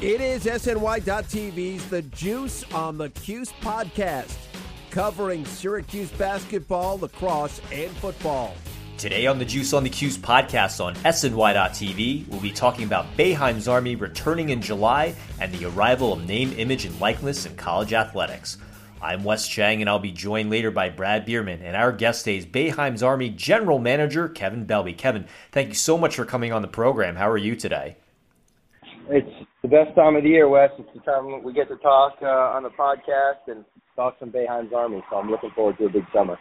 It is SNY.TV's The Juice on the Cuse podcast, covering Syracuse basketball, lacrosse, and football. Today on the Juice on the Cuse podcast on SNY.TV, we'll be talking about Boeheim's Army returning in July and the arrival of name, image, and likeness in college athletics. I'm Wes Cheng, and I'll be joined later by Brad Bierman, and our guest today is Boeheim's Army General Manager Kevin Belbey. Kevin, thank you so much for coming on the program. How are you today? It's the best time of the year, Wes. It's the time we get to talk uh, on the podcast and talk some Boeheim's Army. So I'm looking forward to a big summer.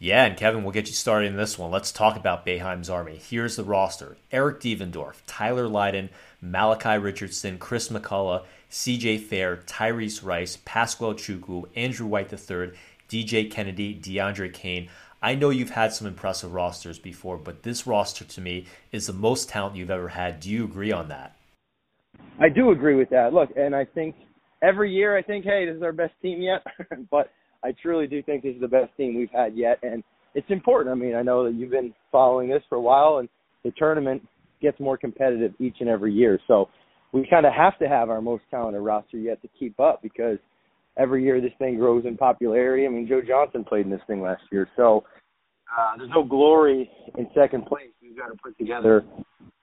Yeah, and Kevin, we'll get you started in this one. Let's talk about Boeheim's Army. Here's the roster Eric Devendorf, Tyler Lydon, Malachi Richardson, Chris McCullough, CJ Fair, Tyrese Rice, Paschal Chukwu, Andrew White III, DJ Kennedy, DeAndre Kane. I know you've had some impressive rosters before, but this roster to me is the most talent you've ever had. Do you agree on that? I do agree with that. Look, and I think every year I think, hey, this is our best team yet. but I truly do think this is the best team we've had yet. And it's important. I mean, I know that you've been following this for a while, and the tournament gets more competitive each and every year. So we kind of have to have our most talented roster yet to keep up because every year this thing grows in popularity. I mean, Joe Johnson played in this thing last year. So uh, there's no glory in second place. We've got to put together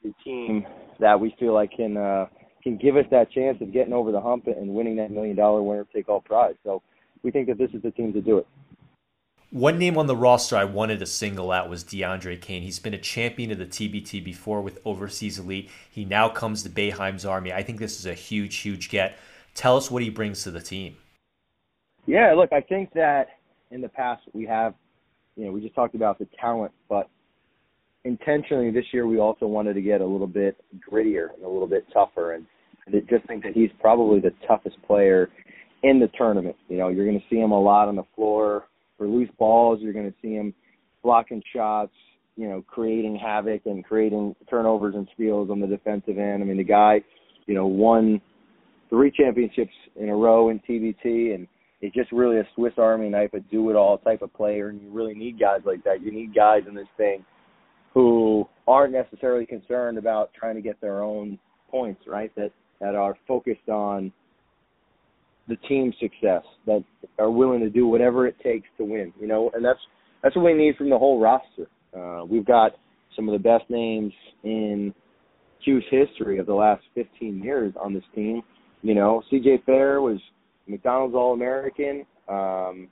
a team that we feel like can uh, can give us that chance of getting over the hump and winning that million dollar winner take all prize. So we think that this is the team to do it. One name on the roster I wanted to single out was DeAndre Kane. He's been a champion of the TBT before with Overseas Elite. He now comes to Boeheim's Army. I think this is a huge, huge get. Tell us what he brings to the team. Yeah, look, I think that in the past we have, you know, we just talked about the talent, but intentionally this year we also wanted to get a little bit grittier and a little bit tougher, and I just think that he's probably the toughest player in the tournament. You know, you're going to see him a lot on the floor for loose balls. You're going to see him blocking shots, you know, creating havoc and creating turnovers and steals on the defensive end. I mean, the guy, you know, won three championships in a row in TBT, and he's just really a Swiss Army knife, a do-it-all type of player. And you really need guys like that. You need guys in this thing who aren't necessarily concerned about trying to get their own points, right? That that are focused on the team success, that are willing to do whatever it takes to win. You know, and that's that's what we need from the whole roster. Uh, we've got some of the best names in Cuse history of the last 15 years on this team. You know, C.J. Fair was McDonald's All American. Um,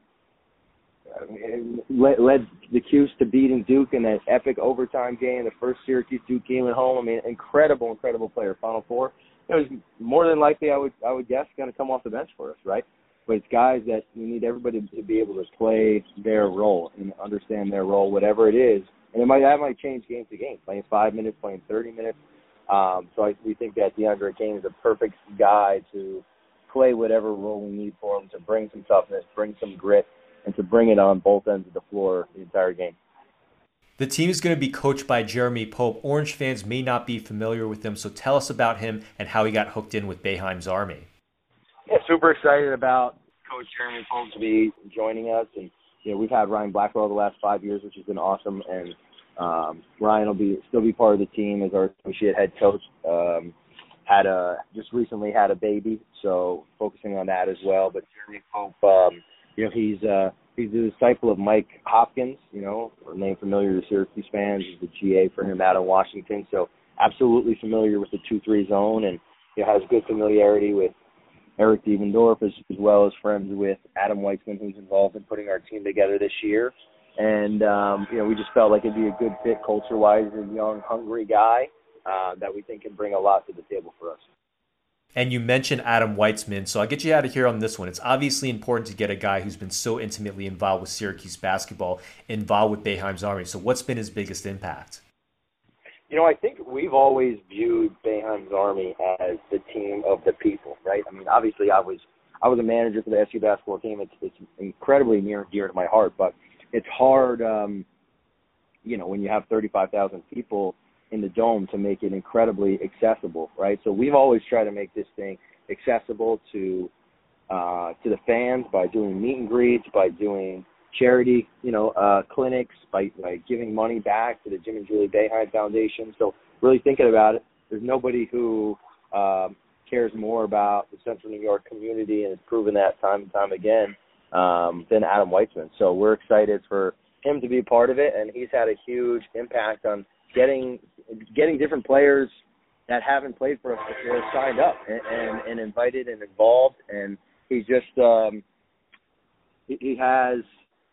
led, led the Cuse to beating Duke in that epic overtime game, the first Syracuse Duke game at home. I mean, incredible, incredible player. Final four. It was more than likely, I would, I would guess, going to come off the bench for us, right? But it's guys that we need everybody to be able to play their role and understand their role, whatever it is. And it might that might change game to game, playing five minutes, playing thirty minutes. Um, so I, we think that DeAndre Kane is a perfect guy to play whatever role we need for him to bring some toughness, bring some grit, and to bring it on both ends of the floor the entire game. The team is going to be coached by Jeremy Pope. Orange fans may not be familiar with him, so tell us about him and how he got hooked in with Boeheim's Army. Yeah, super excited about Coach Jeremy Pope to be joining us, and you know we've had Ryan Blackwell the last five years, which has been awesome, and um, Ryan will be still be part of the team as our associate head coach. Um, had a just recently had a baby, so focusing on that as well. But Jeremy Pope, um, you know, he's uh, he's a disciple of Mike Hopkins, you know, a name familiar to Syracuse fans. He's the GA for him out of Washington, so absolutely familiar with the two-three zone, and know, has good familiarity with Eric Devendorf as, as well as friends with Adam Weitzman, who's involved in putting our team together this year. And um, you know, we just felt like it'd be a good fit culture-wise. A young, hungry guy uh, that we think can bring a lot to the table for us. And you mentioned Adam Weitzman, so I'll get you out of here on this one. It's obviously important to get a guy who's been so intimately involved with Syracuse basketball involved with Boeheim's Army. So, what's been his biggest impact? You know, I think we've always viewed Boeheim's Army as the team of the people, right? I mean, obviously, I was I was a manager for the SU basketball team. It's it's incredibly near and dear to my heart, but it's hard, um, you know, when you have 35,000 people in the dome to make it incredibly accessible, right? So we've always tried to make this thing accessible to uh, to the fans by doing meet and greets, by doing charity, you know, uh, clinics, by, by giving money back to the Jim and Julie Boeheim Foundation. So really thinking about it, there's nobody who um, cares more about the Central New York community and has proven that time and time again um, than Adam Weitzman. So we're excited for him to be part of it, and he's had a huge impact on getting getting different players that haven't played for us before signed up and, and, and invited and involved. And he's just um, he, he has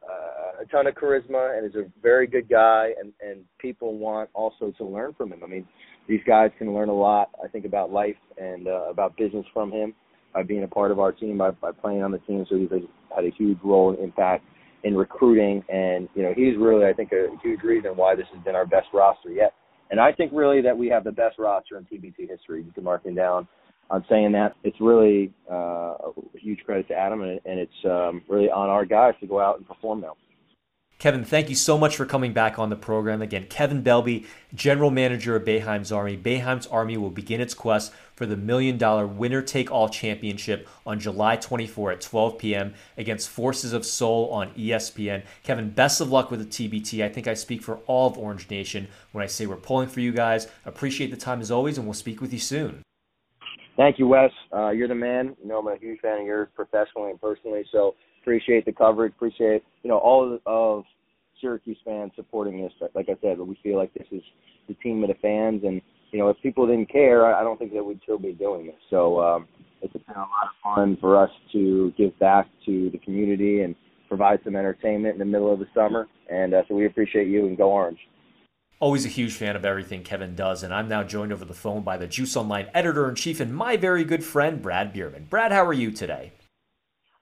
uh, a ton of charisma and is a very good guy. And and people want also to learn from him. I mean, these guys can learn a lot. I think about life and uh, about business from him by being a part of our team by, by playing on the team. So he's had a huge role and impact in recruiting, and you know he's really I think a huge reason why this has been our best roster yet. And I think really that we have the best roster in TBT history. You can mark him down on saying that. It's really uh, a huge credit to Adam, and, and it's um, really on our guys to go out and perform now. Kevin, thank you so much for coming back on the program. Again, Kevin Belbey, General Manager of Boeheim's Army. Boeheim's Army will begin its quest for the Million Dollar Winner Take All Championship on July 24 at 12 p.m. against Forces of Seoul on ESPN. Kevin, best of luck with the TBT. I think I speak for all of Orange Nation when I say we're pulling for you guys. Appreciate the time as always, and we'll speak with you soon. Thank you, Wes. Uh, you're the man. You know, I'm a huge fan of yours professionally and personally. So appreciate the coverage. Appreciate you know all of Syracuse fans supporting this. Like I said, we feel like this is the team of the fans, and you know if people didn't care, I don't think that we'd still be doing this. So um, it's been a lot of fun for us to give back to the community and provide some entertainment in the middle of the summer. And uh, so we appreciate you and go Orange. Always a huge fan of everything Kevin does, and I'm now joined over the phone by the Juice Online editor in chief and my very good friend, Brad Bierman. Brad, how are you today?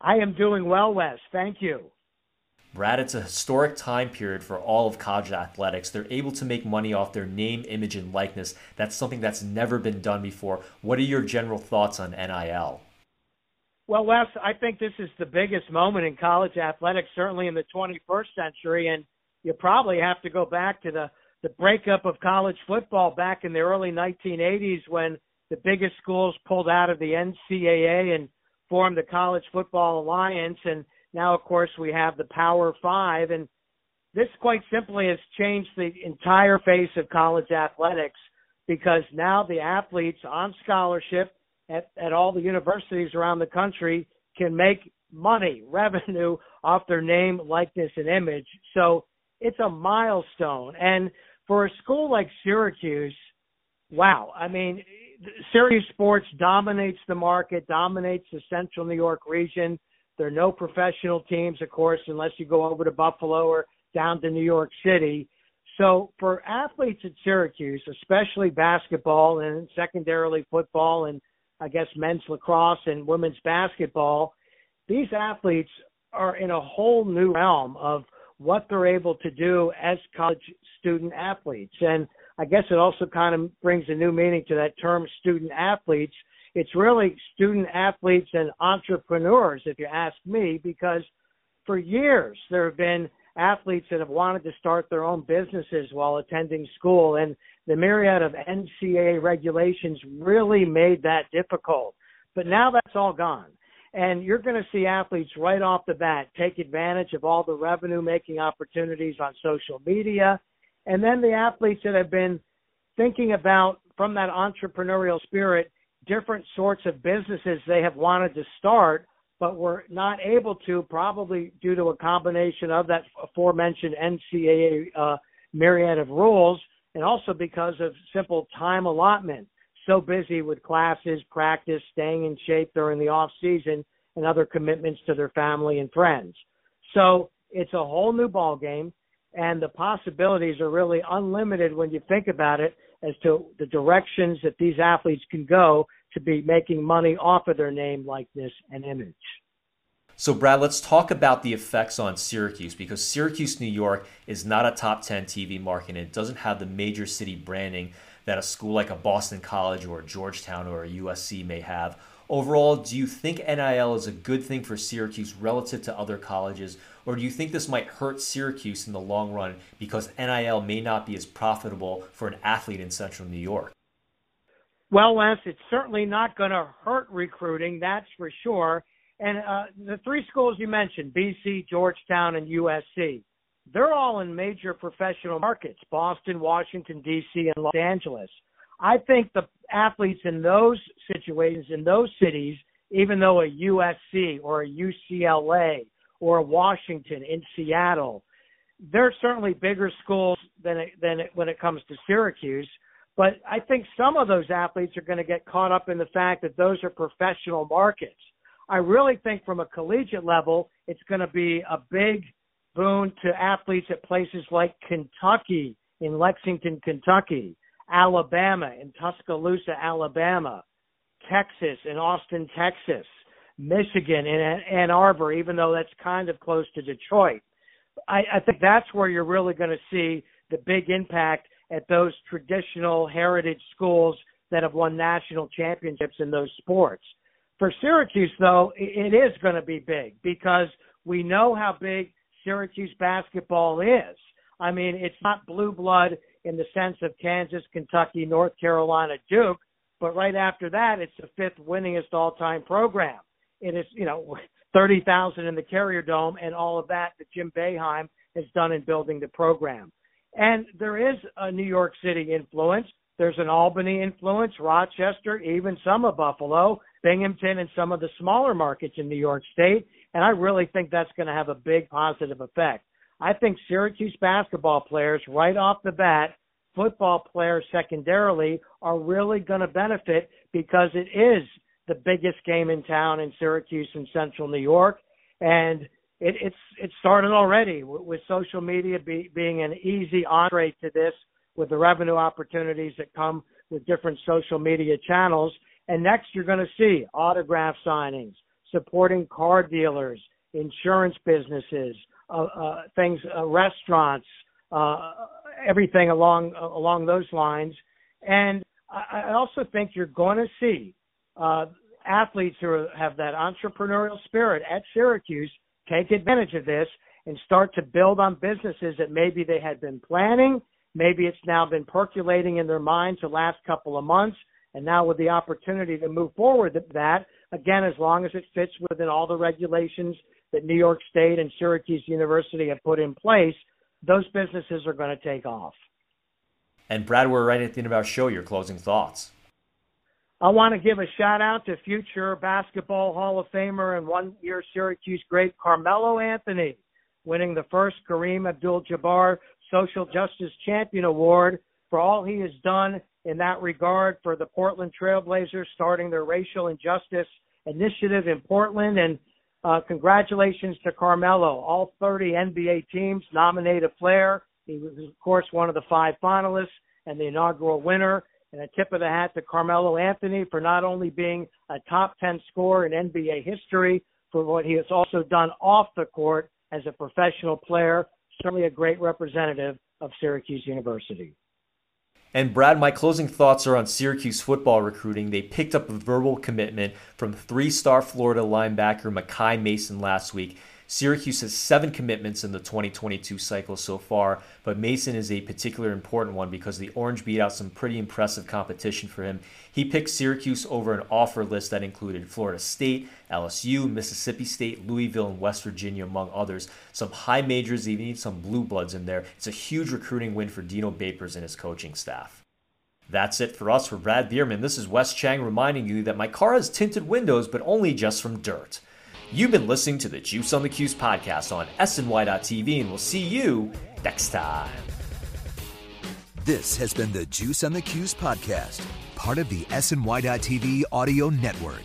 I am doing well, Wes. Thank you. Brad, it's a historic time period for all of college athletics. They're able to make money off their name, image, and likeness. That's something that's never been done before. What are your general thoughts on NIL? Well, Wes, I think this is the biggest moment in college athletics, certainly in the 21st century, and you probably have to go back to the the breakup of college football back in the early 1980s when the biggest schools pulled out of the NCAA and formed the College Football Alliance and now, of course, we have the Power Five, and this quite simply has changed the entire face of college athletics because now the athletes on scholarship at, at all the universities around the country can make money, revenue off their name, likeness, and image. So it's a milestone. And for a school like Syracuse, wow, I mean, Syracuse sports dominates the market, dominates the central New York region. There are no professional teams, of course, unless you go over to Buffalo or down to New York City. So for athletes at Syracuse, especially basketball and secondarily football and I guess men's lacrosse and women's basketball, these athletes are in a whole new realm of what they're able to do as college student athletes. And I guess it also kind of brings a new meaning to that term student athletes it's really student athletes and entrepreneurs, if you ask me, because for years there have been athletes that have wanted to start their own businesses while attending school, and the myriad of NCAA regulations really made that difficult. But now that's all gone. And you're going to see athletes right off the bat take advantage of all the revenue making opportunities on social media. And then the athletes that have been thinking about from that entrepreneurial spirit different sorts of businesses they have wanted to start, but were not able to, probably due to a combination of that aforementioned NCAA uh, myriad of rules, and also because of simple time allotment. So busy with classes, practice, staying in shape during the off season, and other commitments to their family and friends. So it's a whole new ball game, and the possibilities are really unlimited when you think about it as to the directions that these athletes can go to be making money off of their name, likeness, and image. So, Brad, let's talk about the effects on Syracuse because Syracuse, New York is not a top 10 TV market and it doesn't have the major city branding that a school like a Boston College or Georgetown or a USC may have. Overall, do you think NIL is a good thing for Syracuse relative to other colleges, or do you think this might hurt Syracuse in the long run because NIL may not be as profitable for an athlete in central New York? Well, Wes, it's certainly not going to hurt recruiting, that's for sure. And uh, the three schools you mentioned, BC, Georgetown, and USC, they're all in major professional markets Boston, Washington, D.C., and Los Angeles. I think the athletes in those situations, in those cities, even though a USC or a UCLA or Washington in Seattle, they're certainly bigger schools than it, than it, when it comes to Syracuse. But I think some of those athletes are going to get caught up in the fact that those are professional markets. I really think from a collegiate level, it's going to be a big boon to athletes at places like Kentucky, in Lexington, Kentucky, Alabama, in Tuscaloosa, Alabama, Texas, in Austin, Texas, Michigan, in Ann Arbor, even though that's kind of close to Detroit. I, I think that's where you're really going to see the big impact at those traditional heritage schools that have won national championships in those sports. For Syracuse, though, it is going to be big because we know how big Syracuse basketball is. I mean, it's not blue blood in the sense of Kansas, Kentucky, North Carolina, Duke, but right after that, it's the fifth winningest all-time program. It is, you know, 30,000 in the Carrier Dome and all of that that Jim Boeheim has done in building the program. And there is a New York City influence. There's an Albany influence, Rochester, even some of Buffalo. Binghamton and some of the smaller markets in New York State. And I really think that's going to have a big positive effect. I think Syracuse basketball players, right off the bat, football players secondarily, are really going to benefit because it is the biggest game in town in Syracuse and Central New York, and it, it's it started already with, with social media be, being an easy entree to this, with the revenue opportunities that come with different social media channels. And next, you're going to see autograph signings, supporting car dealers, insurance businesses, uh, uh, things, uh, restaurants, uh, everything along along those lines. And I, I also think you're going to see uh, athletes who have that entrepreneurial spirit at Syracuse take advantage of this and start to build on businesses that maybe they had been planning. Maybe it's now been percolating in their minds the last couple of months and now with the opportunity to move forward with that, again, as long as it fits within all the regulations that New York State and Syracuse University have put in place, those businesses are going to take off. And Brad, we're right at the end of our show. Your closing thoughts. I want to give a shout out to future basketball Hall of Famer and one year Syracuse great Carmelo Anthony, winning the first Kareem Abdul Jabbar Social Justice Champion Award for all he has done in that regard for the Portland Trailblazers starting their racial injustice initiative in Portland. And uh, congratulations to Carmelo. All 30 NBA teams nominate a player. He was, of course, one of the five finalists and the inaugural winner. And a tip of the hat to Carmelo Anthony for not only being a top 10 scorer in NBA history, for what he has also done off the court as a professional player. Certainly a great representative of Syracuse University. And Brad, my closing thoughts are on Syracuse football recruiting. They picked up a verbal commitment from three star Florida linebacker Makai Mason last week. Syracuse has seven commitments in the 2022 cycle so far, but Mason is a particular important one because the Orange beat out some pretty impressive competition for him. He picked Syracuse over an offer list that included Florida State, LSU, Mississippi State, Louisville, and West Virginia, among others. Some high majors, even some blue bloods in there. It's a huge recruiting win for Dino Babers and his coaching staff. That's it for us. For Brad Bierman, this is Wes Cheng reminding you that my car has tinted windows, but only just from dirt. You've been listening to the Juice on the Cuse podcast on SNY.TV, and we'll see you next time. This has been the Juice on the Cuse podcast, part of the SNY.TV audio network.